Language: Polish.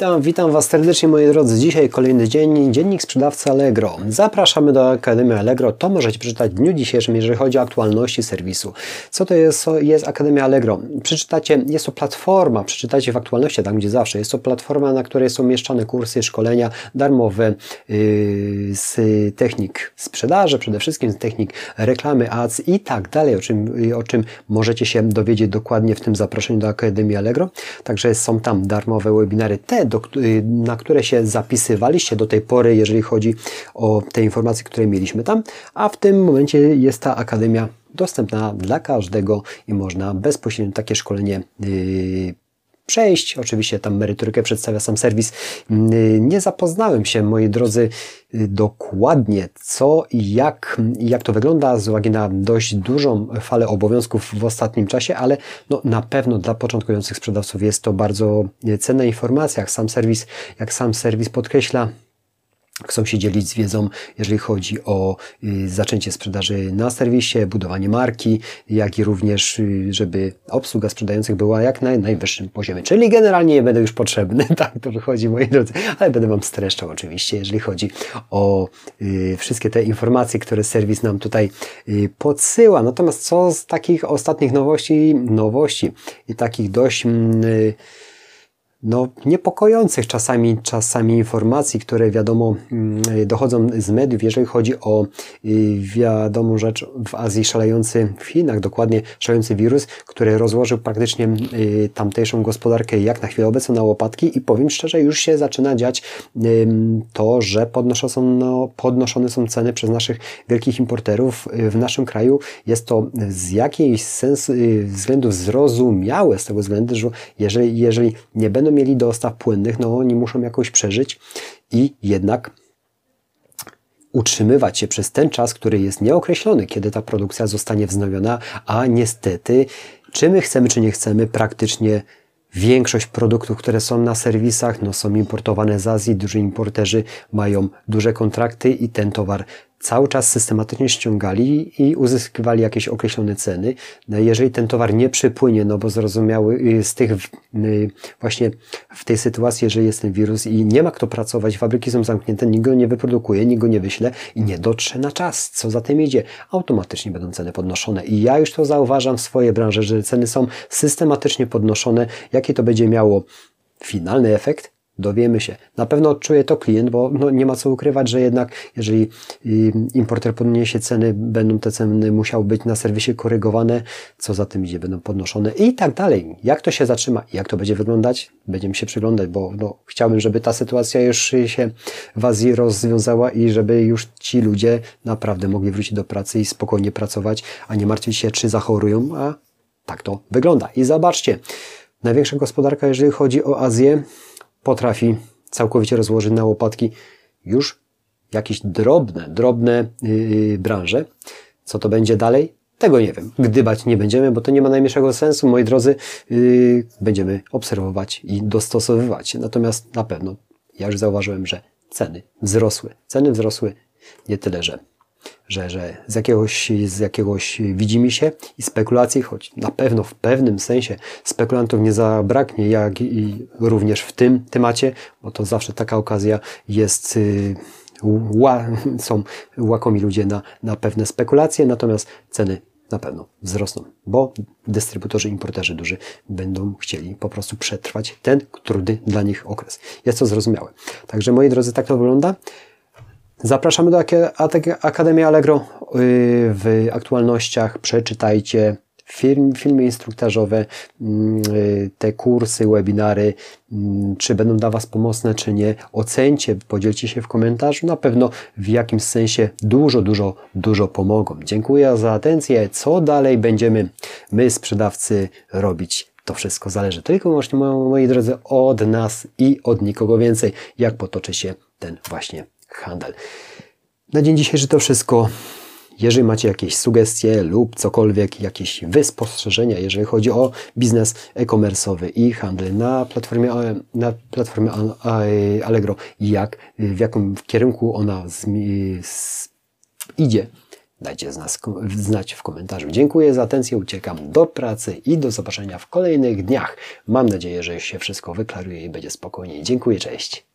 Witam, witam Was serdecznie moi drodzy. Dzisiaj kolejny dzień, dziennik sprzedawcy Allegro. Zapraszamy do Akademii Allegro. To możecie przeczytać w dniu dzisiejszym, jeżeli chodzi o aktualności serwisu. Co to jest, jest Akademia Allegro? Przeczytacie, jest to platforma, przeczytacie w aktualności, tam gdzie zawsze. Jest to platforma, na której są mieszczane kursy, szkolenia darmowe yy, z technik sprzedaży, przede wszystkim z technik reklamy, ads i tak dalej, o czym, o czym możecie się dowiedzieć dokładnie w tym zaproszeniu do Akademii Allegro. Także są tam darmowe webinary, te do, y, na które się zapisywaliście do tej pory, jeżeli chodzi o te informacje, które mieliśmy tam, a w tym momencie jest ta akademia dostępna dla każdego i można bezpośrednio takie szkolenie yy, przejść. Oczywiście tam merytorykę przedstawia sam serwis. Mm, nie zapoznałem się, moi drodzy, dokładnie co i jak, jak to wygląda z uwagi na dość dużą falę obowiązków w ostatnim czasie, ale no, na pewno dla początkujących sprzedawców jest to bardzo cenna informacja. Jak sam serwis, jak sam serwis podkreśla, chcą się dzielić z wiedzą, jeżeli chodzi o y, zaczęcie sprzedaży na serwisie, budowanie marki, jak i również, y, żeby obsługa sprzedających była jak na najwyższym poziomie. Czyli generalnie nie będę już potrzebny, tak to wychodzi moi drodzy, ale będę Wam streszczał oczywiście, jeżeli chodzi o y, wszystkie te informacje, które serwis nam tutaj podsyła. Natomiast co z takich ostatnich nowości, nowości i takich dość mm, no, niepokojących czasami, czasami informacji, które wiadomo mm, dochodzą z mediów, jeżeli chodzi o y, wiadomą rzecz w Azji szalejący, w Chinach dokładnie szalejący wirus, który rozłożył praktycznie y, tamtejszą gospodarkę jak na chwilę obecną na łopatki i powiem szczerze, już się zaczyna dziać to, że podnoszone są, no, podnoszone są ceny przez naszych wielkich importerów w naszym kraju. Jest to z jakiejś sens, y, względów zrozumiałe, z tego względu, że jeżeli, jeżeli nie będą będą mieli dostaw płynnych, no oni muszą jakoś przeżyć i jednak utrzymywać się przez ten czas, który jest nieokreślony, kiedy ta produkcja zostanie wznowiona, a niestety, czy my chcemy, czy nie chcemy, praktycznie większość produktów, które są na serwisach, no są importowane z Azji, duży importerzy mają duże kontrakty i ten towar cały czas systematycznie ściągali i uzyskiwali jakieś określone ceny. No jeżeli ten towar nie przypłynie, no bo zrozumiały y, z tych y, właśnie w tej sytuacji, jeżeli jest ten wirus i nie ma kto pracować, fabryki są zamknięte, nikt go nie wyprodukuje, nikt go nie wyśle i nie dotrze na czas. Co za tym idzie? Automatycznie będą ceny podnoszone. I ja już to zauważam w swojej branży, że ceny są systematycznie podnoszone. Jaki to będzie miało finalny efekt? Dowiemy się. Na pewno odczuje to klient, bo no, nie ma co ukrywać, że jednak jeżeli importer podniesie ceny, będą te ceny musiały być na serwisie korygowane, co za tym idzie, będą podnoszone i tak dalej. Jak to się zatrzyma, jak to będzie wyglądać, będziemy się przyglądać, bo no, chciałbym, żeby ta sytuacja już się w Azji rozwiązała i żeby już ci ludzie naprawdę mogli wrócić do pracy i spokojnie pracować, a nie martwić się, czy zachorują, a tak to wygląda. I zobaczcie, największa gospodarka, jeżeli chodzi o Azję, potrafi całkowicie rozłożyć na łopatki już jakieś drobne, drobne yy, branże. Co to będzie dalej? Tego nie wiem. Gdybać nie będziemy, bo to nie ma najmniejszego sensu. Moi drodzy, yy, będziemy obserwować i dostosowywać. Natomiast na pewno, ja już zauważyłem, że ceny wzrosły. Ceny wzrosły nie tyle, że że, że z, jakiegoś, z jakiegoś widzimy się i spekulacji, choć na pewno w pewnym sensie spekulantów nie zabraknie, jak i również w tym temacie, bo to zawsze taka okazja jest, y, ła, są łakomi ludzie na, na pewne spekulacje, natomiast ceny na pewno wzrosną, bo dystrybutorzy, importerzy duży będą chcieli po prostu przetrwać ten trudny dla nich okres. Jest to zrozumiałe. Także moi drodzy, tak to wygląda. Zapraszamy do Akademii Allegro y, w aktualnościach. Przeczytajcie film, filmy instruktażowe, mm, y, te kursy, webinary, mm, czy będą dla Was pomocne, czy nie. Ocencie, podzielcie się w komentarzu. Na pewno w jakimś sensie dużo, dużo, dużo pomogą. Dziękuję za atencję. Co dalej będziemy my, sprzedawcy, robić? To wszystko zależy tylko właśnie, moi drodzy, od nas i od nikogo więcej, jak potoczy się ten właśnie handel. Na dzień dzisiejszy to wszystko. Jeżeli macie jakieś sugestie lub cokolwiek, jakieś wyspostrzeżenia, jeżeli chodzi o biznes e-commerce'owy i handel na platformie, na platformie Allegro, jak, w jakim kierunku ona z, z, idzie, Dajcie znać w komentarzu. Dziękuję za atencję, uciekam do pracy i do zobaczenia w kolejnych dniach. Mam nadzieję, że się wszystko wyklaruje i będzie spokojniej. Dziękuję, cześć.